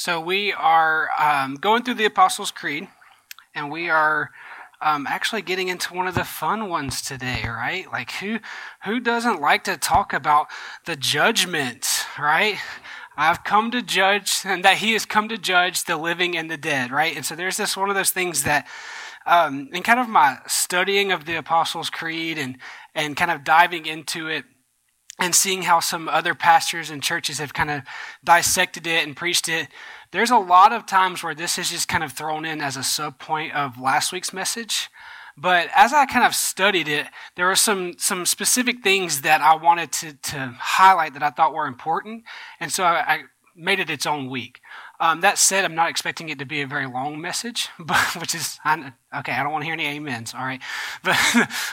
So we are um, going through the Apostles' Creed, and we are um, actually getting into one of the fun ones today, right? Like who who doesn't like to talk about the judgment, right? I've come to judge, and that He has come to judge the living and the dead, right? And so there's this one of those things that, um, in kind of my studying of the Apostles' Creed and and kind of diving into it and seeing how some other pastors and churches have kind of dissected it and preached it there's a lot of times where this is just kind of thrown in as a sub point of last week's message. But as I kind of studied it, there were some, some specific things that I wanted to, to highlight that I thought were important. And so I, I made it its own week. Um, that said, I'm not expecting it to be a very long message, but, which is I, okay. I don't want to hear any amens. All right, but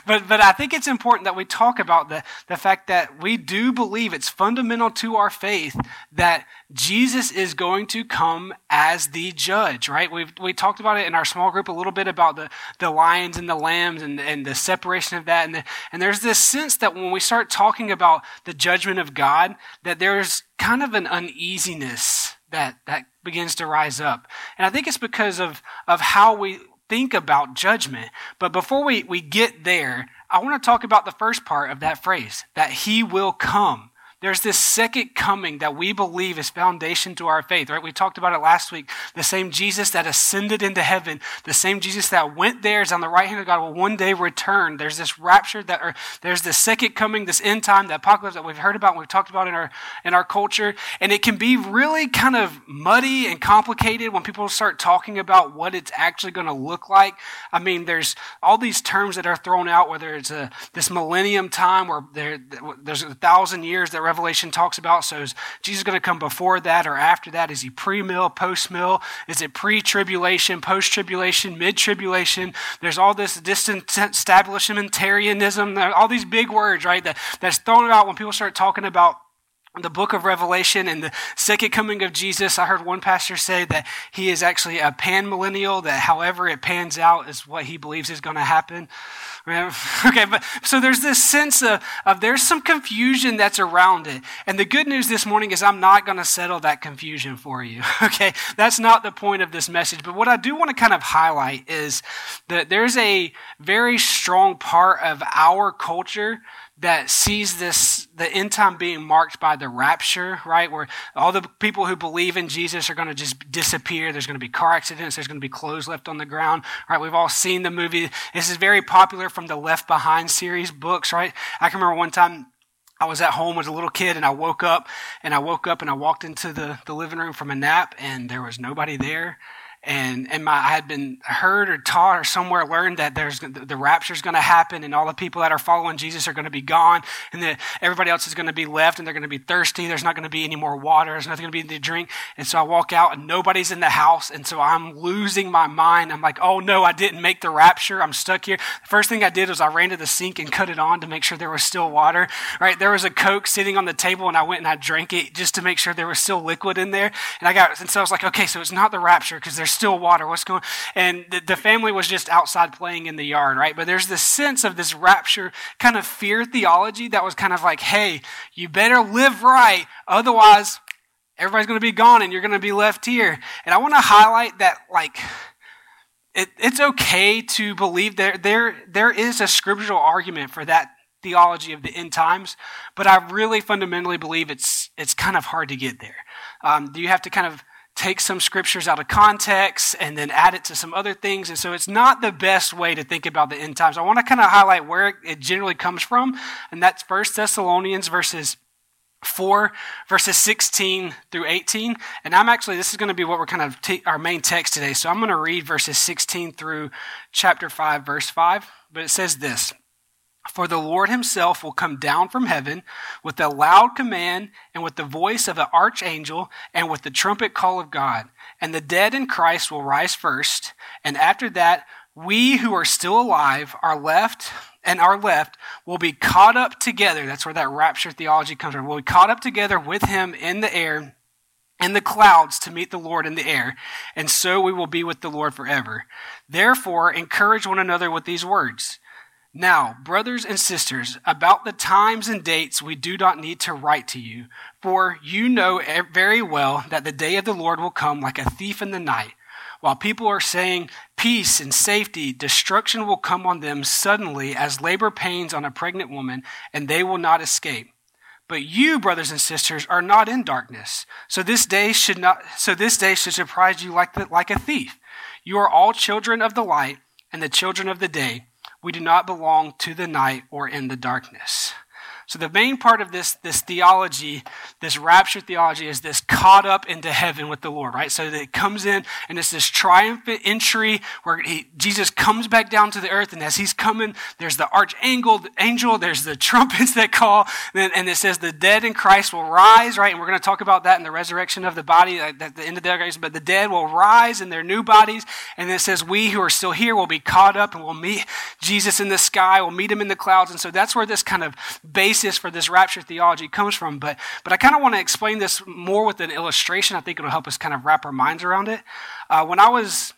but but I think it's important that we talk about the the fact that we do believe it's fundamental to our faith that Jesus is going to come as the judge. Right? We we talked about it in our small group a little bit about the the lions and the lambs and and the separation of that and the, and there's this sense that when we start talking about the judgment of God, that there's kind of an uneasiness that that begins to rise up. And I think it's because of, of how we think about judgment. But before we, we get there, I want to talk about the first part of that phrase, that he will come. There's this second coming that we believe is foundation to our faith, right? We talked about it last week. The same Jesus that ascended into heaven, the same Jesus that went there is on the right hand of God will one day return. There's this rapture that, or there's this second coming, this end time, the apocalypse that we've heard about and we've talked about in our, in our culture. And it can be really kind of muddy and complicated when people start talking about what it's actually going to look like. I mean, there's all these terms that are thrown out, whether it's a, this millennium time where there, there's a thousand years that Revelation talks about. So is Jesus going to come before that or after that? Is he pre-mill, post-mill? Is it pre-tribulation, post-tribulation, mid-tribulation? There's all this disestablishmentarianism, all these big words, right, that, that's thrown out when people start talking about the book of Revelation and the second coming of Jesus, I heard one pastor say that he is actually a pan millennial, that however it pans out is what he believes is going to happen. Okay, but so there's this sense of, of there's some confusion that's around it. And the good news this morning is I'm not going to settle that confusion for you. Okay, that's not the point of this message. But what I do want to kind of highlight is that there's a very strong part of our culture that sees this the end time being marked by the rapture, right? Where all the people who believe in Jesus are going to just disappear. There's going to be car accidents. There's going to be clothes left on the ground, right? We've all seen the movie. This is very popular from the Left Behind series books, right? I can remember one time I was at home as a little kid and I woke up and I woke up and I walked into the, the living room from a nap and there was nobody there and and my I had been heard or taught or somewhere learned that there's the rapture is going to happen and all the people that are following Jesus are going to be gone and that everybody else is going to be left and they're going to be thirsty. There's not going to be any more water. There's nothing going to be to drink. And so I walk out and nobody's in the house and so I'm losing my mind. I'm like, oh no, I didn't make the rapture. I'm stuck here. The first thing I did was I ran to the sink and cut it on to make sure there was still water. Right there was a Coke sitting on the table and I went and I drank it just to make sure there was still liquid in there. And I got and so I was like, okay, so it's not the rapture because there's still water. What's going on? And the, the family was just outside playing in the yard, right? But there's this sense of this rapture kind of fear theology that was kind of like, hey, you better live right. Otherwise, everybody's going to be gone and you're going to be left here. And I want to highlight that, like, it, it's okay to believe there, there, there is a scriptural argument for that theology of the end times, but I really fundamentally believe it's, it's kind of hard to get there. Um, you have to kind of take some scriptures out of context and then add it to some other things. And so it's not the best way to think about the end times. I want to kind of highlight where it generally comes from, and that's First Thessalonians verses 4 verses 16 through 18 and i'm actually this is going to be what we're kind of t- our main text today so i'm going to read verses 16 through chapter 5 verse 5 but it says this for the Lord himself will come down from heaven with a loud command and with the voice of an archangel and with the trumpet call of God. And the dead in Christ will rise first. And after that, we who are still alive are left and are left will be caught up together. That's where that rapture theology comes from. We'll be caught up together with him in the air in the clouds to meet the Lord in the air, and so we will be with the Lord forever. Therefore, encourage one another with these words. Now, brothers and sisters, about the times and dates we do not need to write to you, for you know very well that the day of the Lord will come like a thief in the night. While people are saying peace and safety, destruction will come on them suddenly as labor pains on a pregnant woman, and they will not escape. But you, brothers and sisters, are not in darkness. So this day should not, so this day should surprise you like, the, like a thief. You are all children of the light and the children of the day. We do not belong to the night or in the darkness. So the main part of this, this theology, this rapture theology, is this caught up into heaven with the Lord, right? So that it comes in and it's this triumphant entry where he, Jesus comes back down to the earth, and as he's coming, there's the archangel, angel, there's the trumpets that call, and, and it says the dead in Christ will rise, right? And we're going to talk about that in the resurrection of the body uh, at the end of the day, but the dead will rise in their new bodies, and it says we who are still here will be caught up and we'll meet Jesus in the sky, we'll meet him in the clouds, and so that's where this kind of base basis for this rapture theology comes from. But, but I kind of want to explain this more with an illustration. I think it'll help us kind of wrap our minds around it. Uh, when I was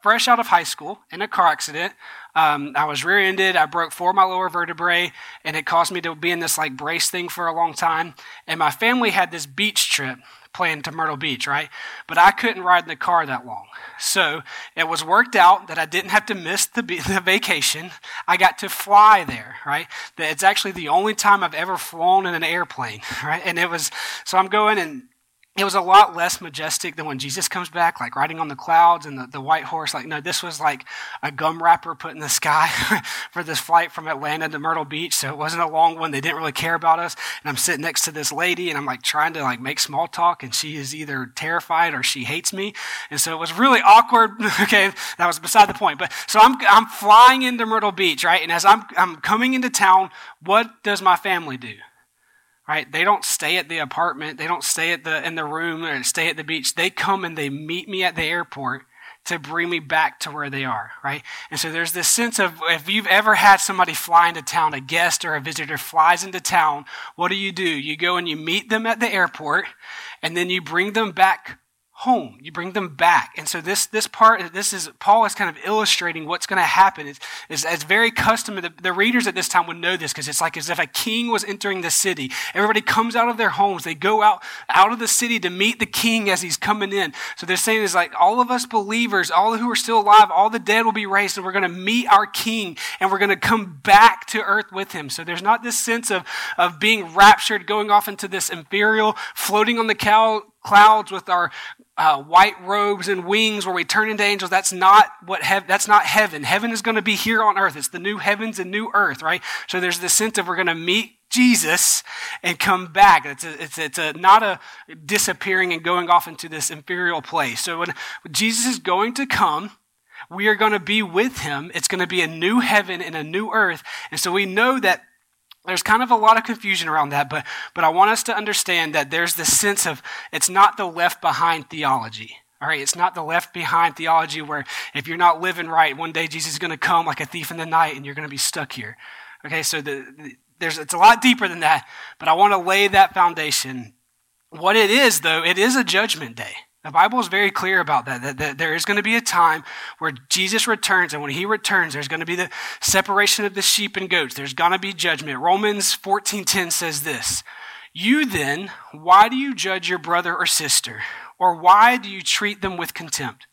fresh out of high school in a car accident, um, I was rear-ended. I broke four of my lower vertebrae, and it caused me to be in this like brace thing for a long time. And my family had this beach trip planned to Myrtle Beach, right? But I couldn't ride in the car that long. So it was worked out that I didn't have to miss the, the vacation. I got to fly there, right? It's actually the only time I've ever flown in an airplane, right? And it was, so I'm going and it was a lot less majestic than when Jesus comes back, like riding on the clouds and the, the white horse. Like, no, this was like a gum wrapper put in the sky for this flight from Atlanta to Myrtle Beach. So it wasn't a long one. They didn't really care about us. And I'm sitting next to this lady and I'm like trying to like make small talk and she is either terrified or she hates me. And so it was really awkward. okay. That was beside the point. But so I'm, I'm flying into Myrtle Beach, right? And as I'm, I'm coming into town, what does my family do? Right? They don't stay at the apartment. They don't stay at the in the room or stay at the beach. They come and they meet me at the airport to bring me back to where they are, right? And so there's this sense of if you've ever had somebody fly into town, a guest or a visitor flies into town, what do you do? You go and you meet them at the airport and then you bring them back home. You bring them back. And so this, this part, this is, Paul is kind of illustrating what's going to happen. It's, it's, it's very custom. The, the readers at this time would know this because it's like as if a king was entering the city. Everybody comes out of their homes. They go out, out of the city to meet the king as he's coming in. So they're saying is like all of us believers, all who are still alive, all the dead will be raised and we're going to meet our king and we're going to come back to earth with him. So there's not this sense of, of being raptured, going off into this imperial, floating on the cow, clouds with our uh, white robes and wings where we turn into angels. That's not what hev- that's not heaven. Heaven is going to be here on earth. It's the new heavens and new earth, right? So there's this sense of we're going to meet Jesus and come back. It's a, it's, it's a, not a disappearing and going off into this imperial place. So when Jesus is going to come, we are going to be with him. It's going to be a new heaven and a new earth. And so we know that there's kind of a lot of confusion around that, but, but I want us to understand that there's this sense of it's not the left behind theology. All right, it's not the left behind theology where if you're not living right, one day Jesus is going to come like a thief in the night and you're going to be stuck here. Okay, so the, the, there's, it's a lot deeper than that, but I want to lay that foundation. What it is, though, it is a judgment day. The Bible is very clear about that, that, that there is going to be a time where Jesus returns, and when he returns, there's going to be the separation of the sheep and goats. There's going to be judgment. Romans 14:10 says this: You then, why do you judge your brother or sister? Or why do you treat them with contempt?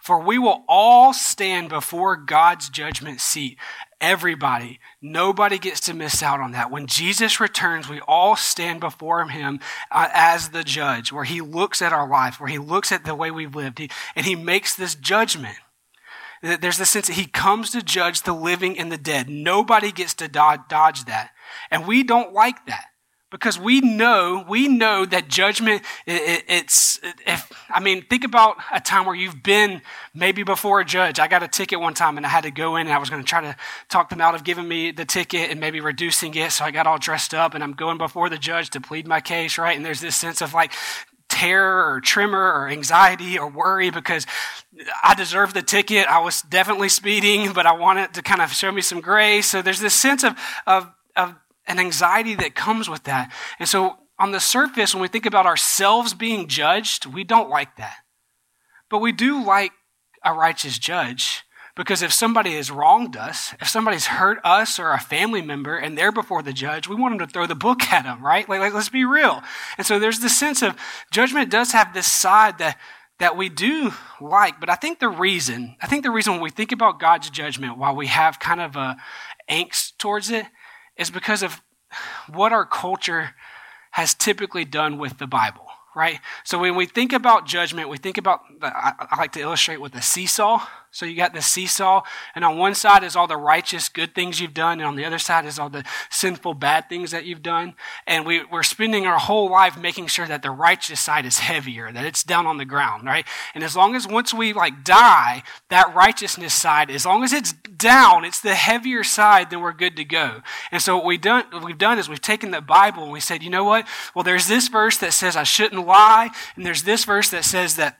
For we will all stand before God's judgment seat. Everybody. Nobody gets to miss out on that. When Jesus returns, we all stand before him uh, as the judge, where he looks at our life, where he looks at the way we've lived, he, and he makes this judgment. There's the sense that he comes to judge the living and the dead. Nobody gets to dodge that. And we don't like that because we know we know that judgment it, it's if i mean think about a time where you've been maybe before a judge i got a ticket one time and i had to go in and i was going to try to talk them out of giving me the ticket and maybe reducing it so i got all dressed up and i'm going before the judge to plead my case right and there's this sense of like terror or tremor or anxiety or worry because I deserve the ticket. I was definitely speeding, but I wanted to kind of show me some grace. So there's this sense of, of, of an anxiety that comes with that. And so, on the surface, when we think about ourselves being judged, we don't like that. But we do like a righteous judge because if somebody has wronged us, if somebody's hurt us or a family member and they're before the judge, we want them to throw the book at them, right? Like, like let's be real. And so there's this sense of judgment does have this side that that we do like, but I think the reason, I think the reason when we think about God's judgment, why we have kind of a angst towards it, is because of what our culture has typically done with the Bible, right? So when we think about judgment, we think about, I, I like to illustrate with a seesaw. So you got the seesaw, and on one side is all the righteous, good things you've done, and on the other side is all the sinful, bad things that you've done. And we, we're spending our whole life making sure that the righteous side is heavier, that it's down on the ground, right? And as long as once we like die, that righteousness side, as long as it's down, it's the heavier side, then we're good to go. And so what we've done, what we've done is we've taken the Bible and we said, you know what? Well, there's this verse that says I shouldn't lie, and there's this verse that says that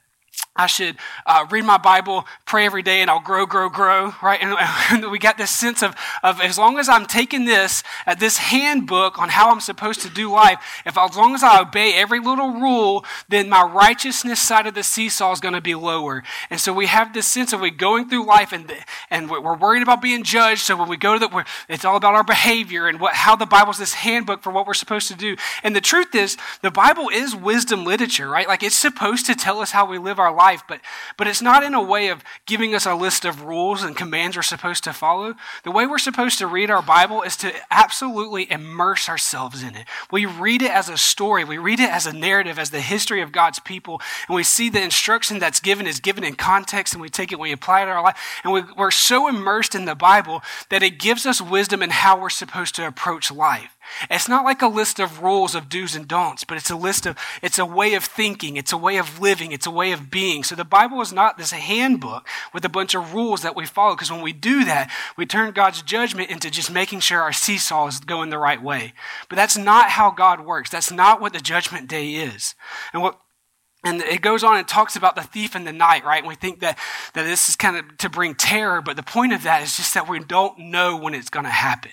I should uh, read my Bible, pray every day, and I'll grow, grow, grow, right? And, and, we got this sense of, of as long as I'm taking this, uh, this handbook on how I'm supposed to do life, if as long as I obey every little rule, then my righteousness side of the seesaw is going to be lower. And so we have this sense of we going through life and, and we're worried about being judged. So when we go to the, it's all about our behavior and what, how the Bible's this handbook for what we're supposed to do. And the truth is, the Bible is wisdom literature, right? Like it's supposed to tell us how we live our life, but, but it's not in a way of giving us a list of rules and commands we're supposed to follow. The way we're supposed to read our Bible is to absolutely immerse ourselves in it. We read it as a story, we read it as a narrative, as the history of God's people, and we see the instruction that's given is given in context, and we take it, we apply it to our life, and we, we're so immersed in the Bible that it gives us wisdom in how we're supposed to approach life. It's not like a list of rules of do's and don'ts, but it's a list of, it's a way of thinking, it's a way of living, it's a way of being. So the Bible is not this handbook with a bunch of rules that we follow, because when we do that, we turn God's judgment into just making sure our seesaw is going the right way. But that's not how God works. That's not what the judgment day is. And what and it goes on and talks about the thief in the night, right? And we think that, that this is kind of to bring terror, but the point of that is just that we don't know when it's going to happen.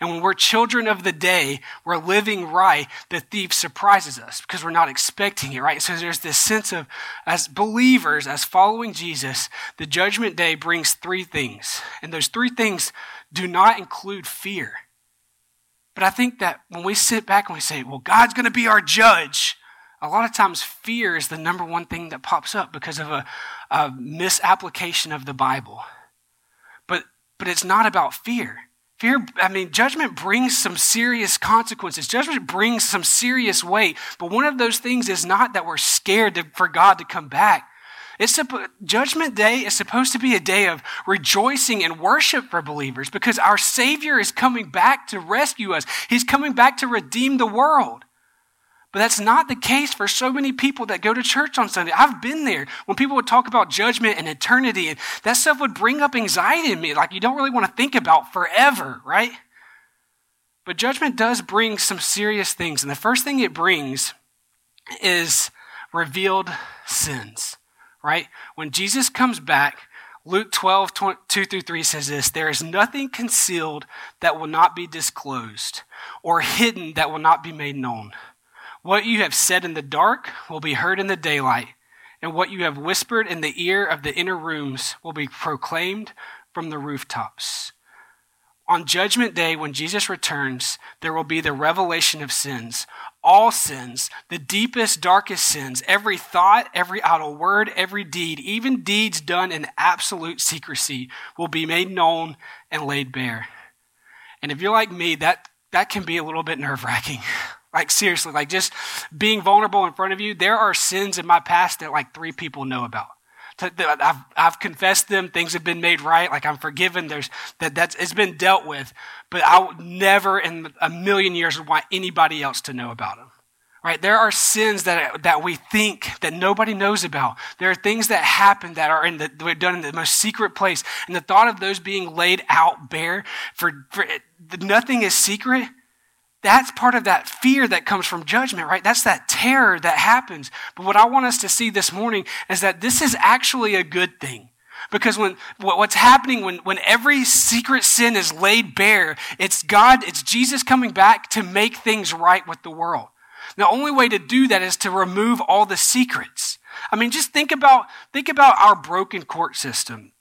And when we're children of the day, we're living right, the thief surprises us because we're not expecting it, right? So there's this sense of, as believers, as following Jesus, the judgment day brings three things. And those three things do not include fear. But I think that when we sit back and we say, well, God's going to be our judge, a lot of times fear is the number one thing that pops up because of a, a misapplication of the Bible. But, but it's not about fear. Fear, I mean, judgment brings some serious consequences. Judgment brings some serious weight. But one of those things is not that we're scared to, for God to come back. It's a, judgment day is supposed to be a day of rejoicing and worship for believers because our Savior is coming back to rescue us. He's coming back to redeem the world. But that's not the case for so many people that go to church on Sunday. I've been there when people would talk about judgment and eternity, and that stuff would bring up anxiety in me. Like you don't really want to think about forever, right? But judgment does bring some serious things. And the first thing it brings is revealed sins, right? When Jesus comes back, Luke 12, 2 through 3 says this There is nothing concealed that will not be disclosed, or hidden that will not be made known. What you have said in the dark will be heard in the daylight, and what you have whispered in the ear of the inner rooms will be proclaimed from the rooftops. On Judgment Day, when Jesus returns, there will be the revelation of sins. All sins, the deepest, darkest sins, every thought, every idle word, every deed, even deeds done in absolute secrecy, will be made known and laid bare. And if you're like me, that, that can be a little bit nerve wracking. Like, seriously, like just being vulnerable in front of you, there are sins in my past that like three people know about. I've, I've confessed them. Things have been made right. Like I'm forgiven. There's that that's it's been dealt with. But I would never in a million years would want anybody else to know about them. Right? There are sins that that we think that nobody knows about. There are things that happen that are in the we're done in the most secret place, and the thought of those being laid out bare for, for nothing is secret that's part of that fear that comes from judgment, right? That's that terror that happens. But what I want us to see this morning is that this is actually a good thing. Because when what's happening when, when every secret sin is laid bare, it's God, it's Jesus coming back to make things right with the world. The only way to do that is to remove all the secrets. I mean, just think about, think about our broken court system.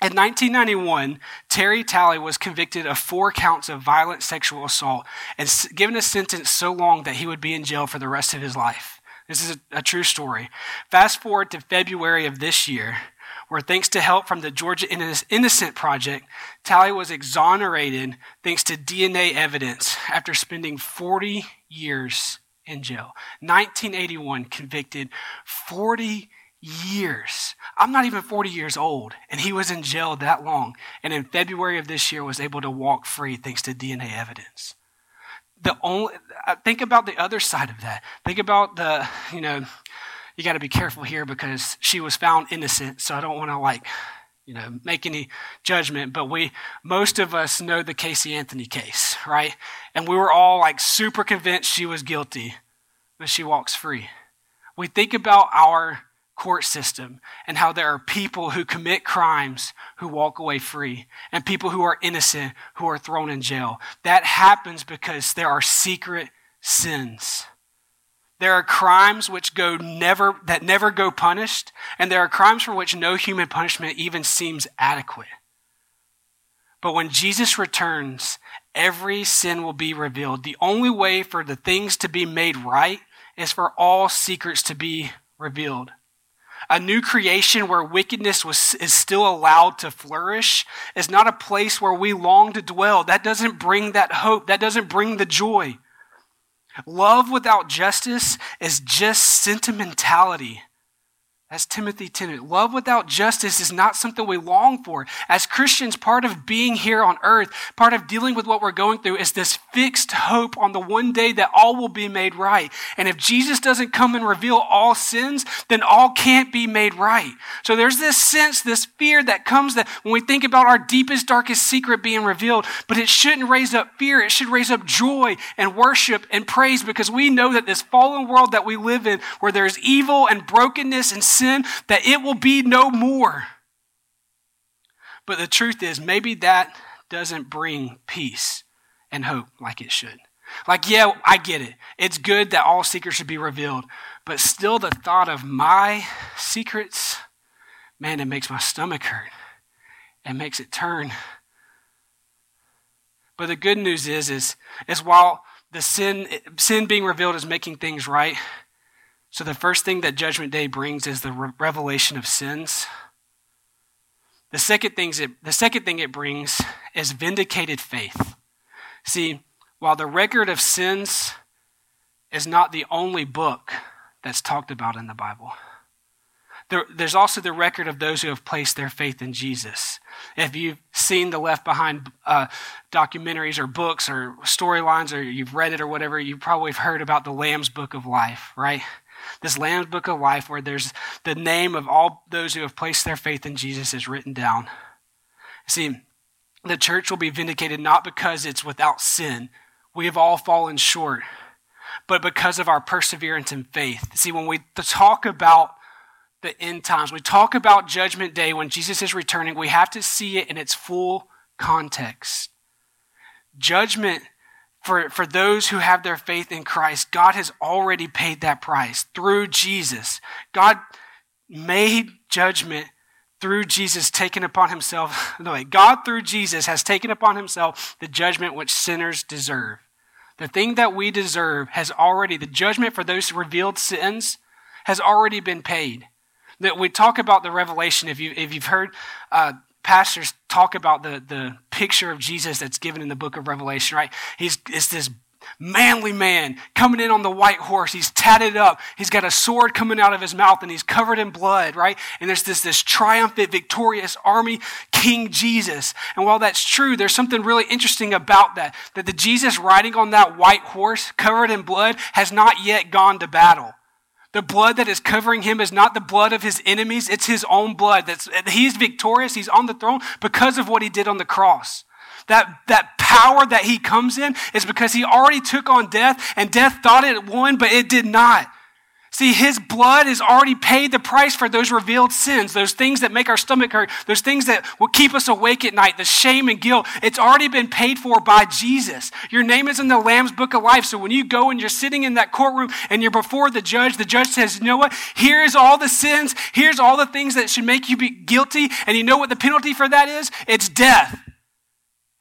In 1991, Terry Talley was convicted of four counts of violent sexual assault and given a sentence so long that he would be in jail for the rest of his life. This is a, a true story. Fast forward to February of this year, where thanks to help from the Georgia Innocent Project, Talley was exonerated thanks to DNA evidence after spending 40 years in jail. 1981, convicted 40 years. I'm not even 40 years old, and he was in jail that long. And in February of this year, was able to walk free thanks to DNA evidence. The only uh, think about the other side of that. Think about the you know you got to be careful here because she was found innocent. So I don't want to like you know make any judgment. But we most of us know the Casey Anthony case, right? And we were all like super convinced she was guilty, but she walks free. We think about our court system and how there are people who commit crimes who walk away free and people who are innocent who are thrown in jail. That happens because there are secret sins. There are crimes which go never, that never go punished, and there are crimes for which no human punishment even seems adequate. But when Jesus returns, every sin will be revealed. The only way for the things to be made right is for all secrets to be revealed a new creation where wickedness was, is still allowed to flourish is not a place where we long to dwell. That doesn't bring that hope. That doesn't bring the joy. Love without justice is just sentimentality. As Timothy Tennent, love without justice is not something we long for. As Christians, part of being here on earth, part of dealing with what we're going through is this fixed hope on the one day that all will be made right. And if Jesus doesn't come and reveal all sins, then all can't be made right. So there's this sense, this fear that comes that when we think about our deepest, darkest secret being revealed, but it shouldn't raise up fear. It should raise up joy and worship and praise because we know that this fallen world that we live in, where there's evil and brokenness and sin, that it will be no more. But the truth is, maybe that doesn't bring peace. and hope like it should. Like, yeah, I get it. It's good that all secrets should be revealed, but still, the thought of my secrets, man, it makes my stomach hurt. It makes it turn. But the good news is, is, is while the sin, sin being revealed is making things right, so the first thing that Judgment Day brings is the re- revelation of sins. The second, it, the second thing it brings is vindicated faith. See, while the record of sins is not the only book that's talked about in the Bible, there, there's also the record of those who have placed their faith in Jesus. If you've seen the Left Behind uh, documentaries or books or storylines, or you've read it or whatever, you probably have heard about the Lamb's Book of Life, right? This Lamb's Book of Life, where there's the name of all those who have placed their faith in Jesus is written down. See, the church will be vindicated not because it's without sin, we have all fallen short, but because of our perseverance and faith. See, when we talk about the end times, we talk about Judgment Day when Jesus is returning, we have to see it in its full context. Judgment for, for those who have their faith in Christ, God has already paid that price through Jesus. God made judgment through Jesus taken upon himself. No, way, God through Jesus has taken upon himself the judgment which sinners deserve. The thing that we deserve has already, the judgment for those revealed sins has already been paid. That we talk about the revelation. If you if you've heard uh, pastors talk about the the picture of Jesus that's given in the book of Revelation, right? He's it's this manly man coming in on the white horse. He's tatted up. He's got a sword coming out of his mouth and he's covered in blood, right? And there's this, this triumphant, victorious army, King Jesus. And while that's true, there's something really interesting about that. That the Jesus riding on that white horse, covered in blood, has not yet gone to battle. The blood that is covering him is not the blood of his enemies, it's his own blood. That's, he's victorious, he's on the throne because of what he did on the cross. That, that power that he comes in is because he already took on death and death thought it won, but it did not. See, his blood has already paid the price for those revealed sins, those things that make our stomach hurt, those things that will keep us awake at night, the shame and guilt. It's already been paid for by Jesus. Your name is in the Lamb's book of life. So when you go and you're sitting in that courtroom and you're before the judge, the judge says, you know what? Here's all the sins. Here's all the things that should make you be guilty. And you know what the penalty for that is? It's death.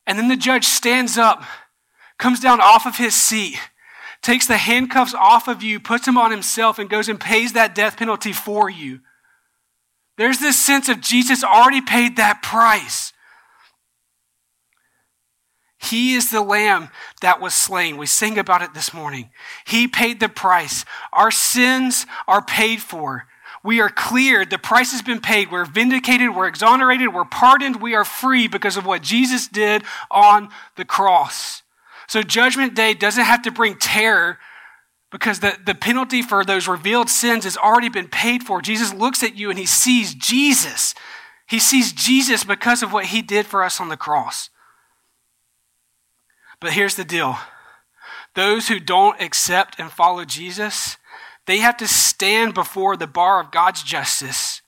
And then the judge stands up, comes down off of his seat, takes the handcuffs off of you, puts them on himself, and goes and pays that death penalty for you. There's this sense of Jesus already paid that price. He is the lamb that was slain. We sing about it this morning. He paid the price. Our sins are paid for. We are cleared. The price has been paid. We're vindicated. We're exonerated. We're pardoned. We are free because of what Jesus did on the cross. So judgment day doesn't have to bring terror because the, the penalty for those revealed sins has already been paid for. Jesus looks at you and he sees Jesus. He sees Jesus because of what he did for us on the cross. But here's the deal those who don't accept and follow Jesus, they have to stand before the bar of God's justice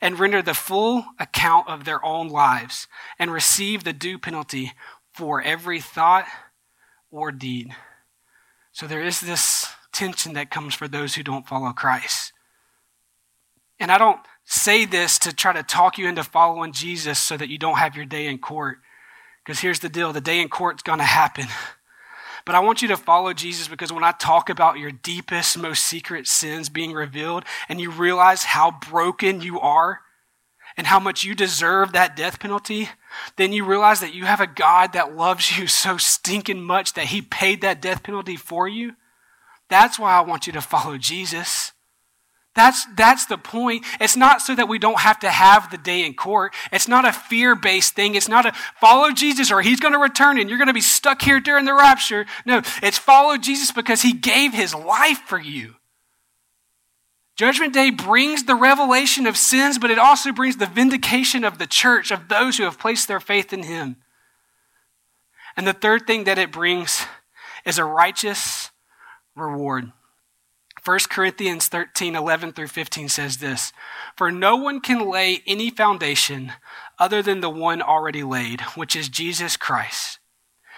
and render the full account of their own lives and receive the due penalty for every thought or deed. So there is this tension that comes for those who don't follow Christ. And I don't say this to try to talk you into following Jesus so that you don't have your day in court. Because here's the deal the day in court's going to happen. But I want you to follow Jesus because when I talk about your deepest, most secret sins being revealed and you realize how broken you are and how much you deserve that death penalty, then you realize that you have a God that loves you so stinking much that he paid that death penalty for you. That's why I want you to follow Jesus. That's, that's the point. It's not so that we don't have to have the day in court. It's not a fear based thing. It's not a follow Jesus or he's going to return and you're going to be stuck here during the rapture. No, it's follow Jesus because he gave his life for you. Judgment Day brings the revelation of sins, but it also brings the vindication of the church, of those who have placed their faith in him. And the third thing that it brings is a righteous reward. 1 Corinthians 13, 11 through 15 says this For no one can lay any foundation other than the one already laid, which is Jesus Christ.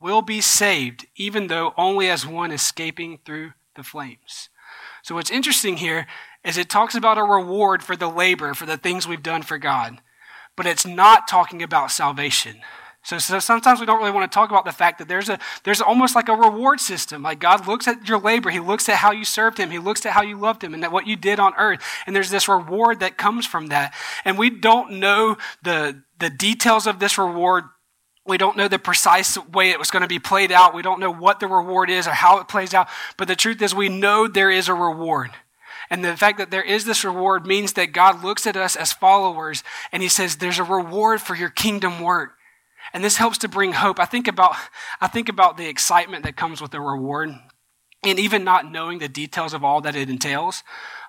will be saved, even though only as one escaping through the flames. So, what's interesting here is it talks about a reward for the labor, for the things we've done for God, but it's not talking about salvation. So, so sometimes we don't really want to talk about the fact that there's a there's almost like a reward system. Like God looks at your labor, He looks at how you served Him, He looks at how you loved Him, and that what you did on earth. And there's this reward that comes from that. And we don't know the the details of this reward we don't know the precise way it was going to be played out. We don't know what the reward is or how it plays out. But the truth is, we know there is a reward. And the fact that there is this reward means that God looks at us as followers and he says, there's a reward for your kingdom work. And this helps to bring hope. I think about, I think about the excitement that comes with the reward and even not knowing the details of all that it entails.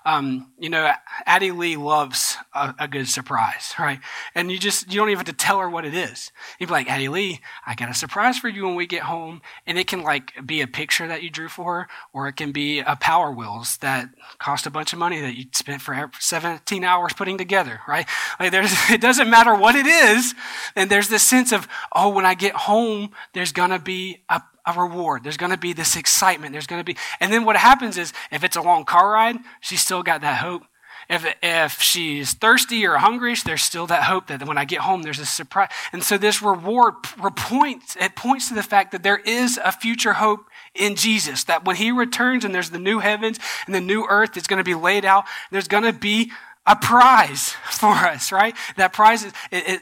Um, you know, Addie Lee loves a, a, good surprise, right? And you just, you don't even have to tell her what it is. You'd be like, Addie Lee, I got a surprise for you when we get home. And it can like be a picture that you drew for her, or it can be a Power Wheels that cost a bunch of money that you spent for 17 hours putting together, right? Like there's, it doesn't matter what it is. And there's this sense of, oh, when I get home, there's gonna be a a reward. There's going to be this excitement. There's going to be, and then what happens is if it's a long car ride, she's still got that hope. If, if she's thirsty or hungry, there's still that hope that when I get home, there's a surprise. And so this reward points, it points to the fact that there is a future hope in Jesus, that when he returns and there's the new heavens and the new earth that's going to be laid out, there's going to be a prize for us, right? That prize is, it, it,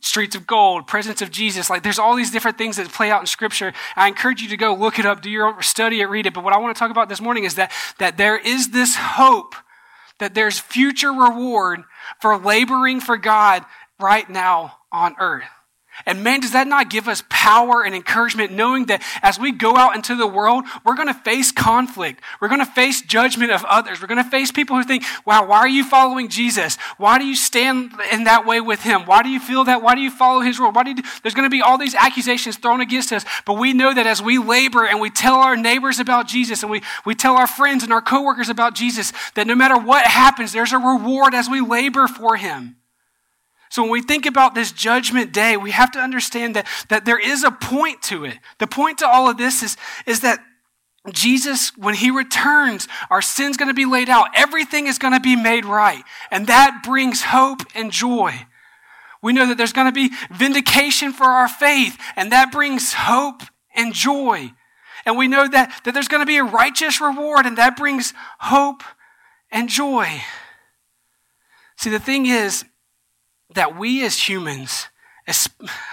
streets of gold, presence of Jesus. Like there's all these different things that play out in scripture. I encourage you to go look it up, do your own study it, read it. But what I want to talk about this morning is that, that there is this hope that there's future reward for laboring for God right now on earth. And man, does that not give us power and encouragement knowing that as we go out into the world, we're going to face conflict. We're going to face judgment of others. We're going to face people who think, wow, why are you following Jesus? Why do you stand in that way with him? Why do you feel that? Why do you follow his rule? Why do you do? There's going to be all these accusations thrown against us. But we know that as we labor and we tell our neighbors about Jesus and we, we tell our friends and our coworkers about Jesus, that no matter what happens, there's a reward as we labor for him. So when we think about this judgment day, we have to understand that, that there is a point to it. The point to all of this is, is that Jesus, when he returns, our sin's going to be laid out. Everything is going to be made right. And that brings hope and joy. We know that there's going to be vindication for our faith, and that brings hope and joy. And we know that, that there's going to be a righteous reward, and that brings hope and joy. See, the thing is, that we as humans,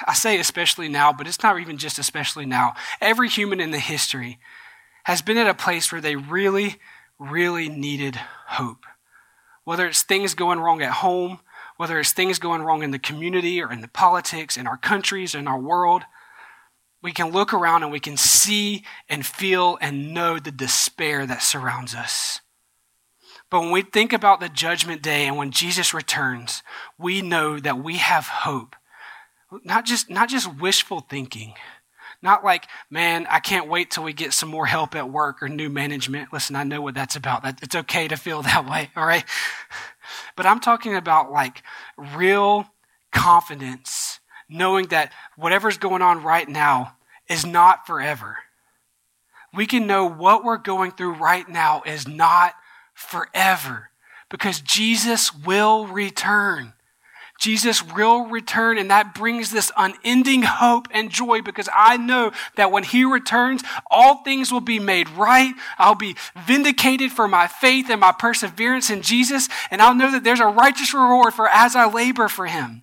I say especially now, but it's not even just especially now, every human in the history has been at a place where they really, really needed hope. Whether it's things going wrong at home, whether it's things going wrong in the community or in the politics, in our countries, in our world, we can look around and we can see and feel and know the despair that surrounds us. But when we think about the judgment day and when Jesus returns, we know that we have hope. Not just, not just wishful thinking. Not like, man, I can't wait till we get some more help at work or new management. Listen, I know what that's about. It's okay to feel that way, all right? But I'm talking about like real confidence, knowing that whatever's going on right now is not forever. We can know what we're going through right now is not forever because Jesus will return. Jesus will return, and that brings this unending hope and joy because I know that when He returns, all things will be made right. I'll be vindicated for my faith and my perseverance in Jesus, and I'll know that there's a righteous reward for as I labor for Him.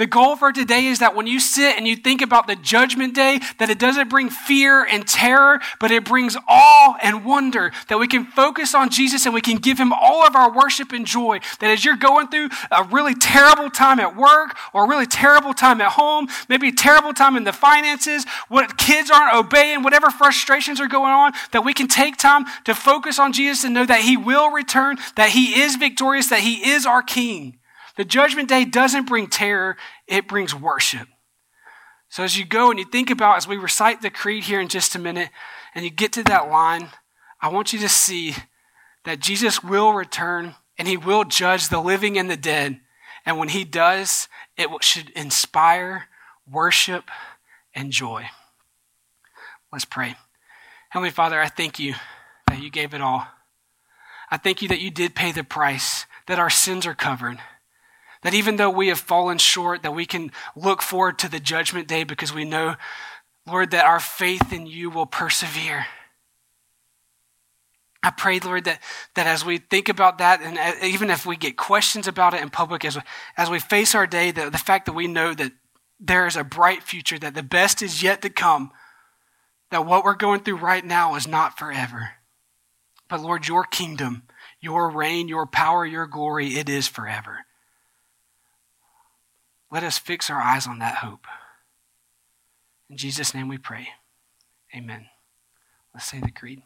The goal for today is that when you sit and you think about the judgment day, that it doesn't bring fear and terror, but it brings awe and wonder, that we can focus on Jesus and we can give him all of our worship and joy. That as you're going through a really terrible time at work or a really terrible time at home, maybe a terrible time in the finances, what kids aren't obeying, whatever frustrations are going on, that we can take time to focus on Jesus and know that he will return, that he is victorious, that he is our king. The judgment day doesn't bring terror, it brings worship. So as you go and you think about, as we recite the creed here in just a minute, and you get to that line, I want you to see that Jesus will return and he will judge the living and the dead. And when he does, it should inspire worship and joy. Let's pray. Heavenly Father, I thank you that you gave it all. I thank you that you did pay the price, that our sins are covered. That even though we have fallen short, that we can look forward to the judgment day because we know, Lord, that our faith in you will persevere. I pray, Lord, that, that as we think about that, and uh, even if we get questions about it in public, as we, as we face our day, the, the fact that we know that there is a bright future, that the best is yet to come, that what we're going through right now is not forever. But Lord, your kingdom, your reign, your power, your glory, it is forever. Let us fix our eyes on that hope. In Jesus' name we pray. Amen. Let's say the creed.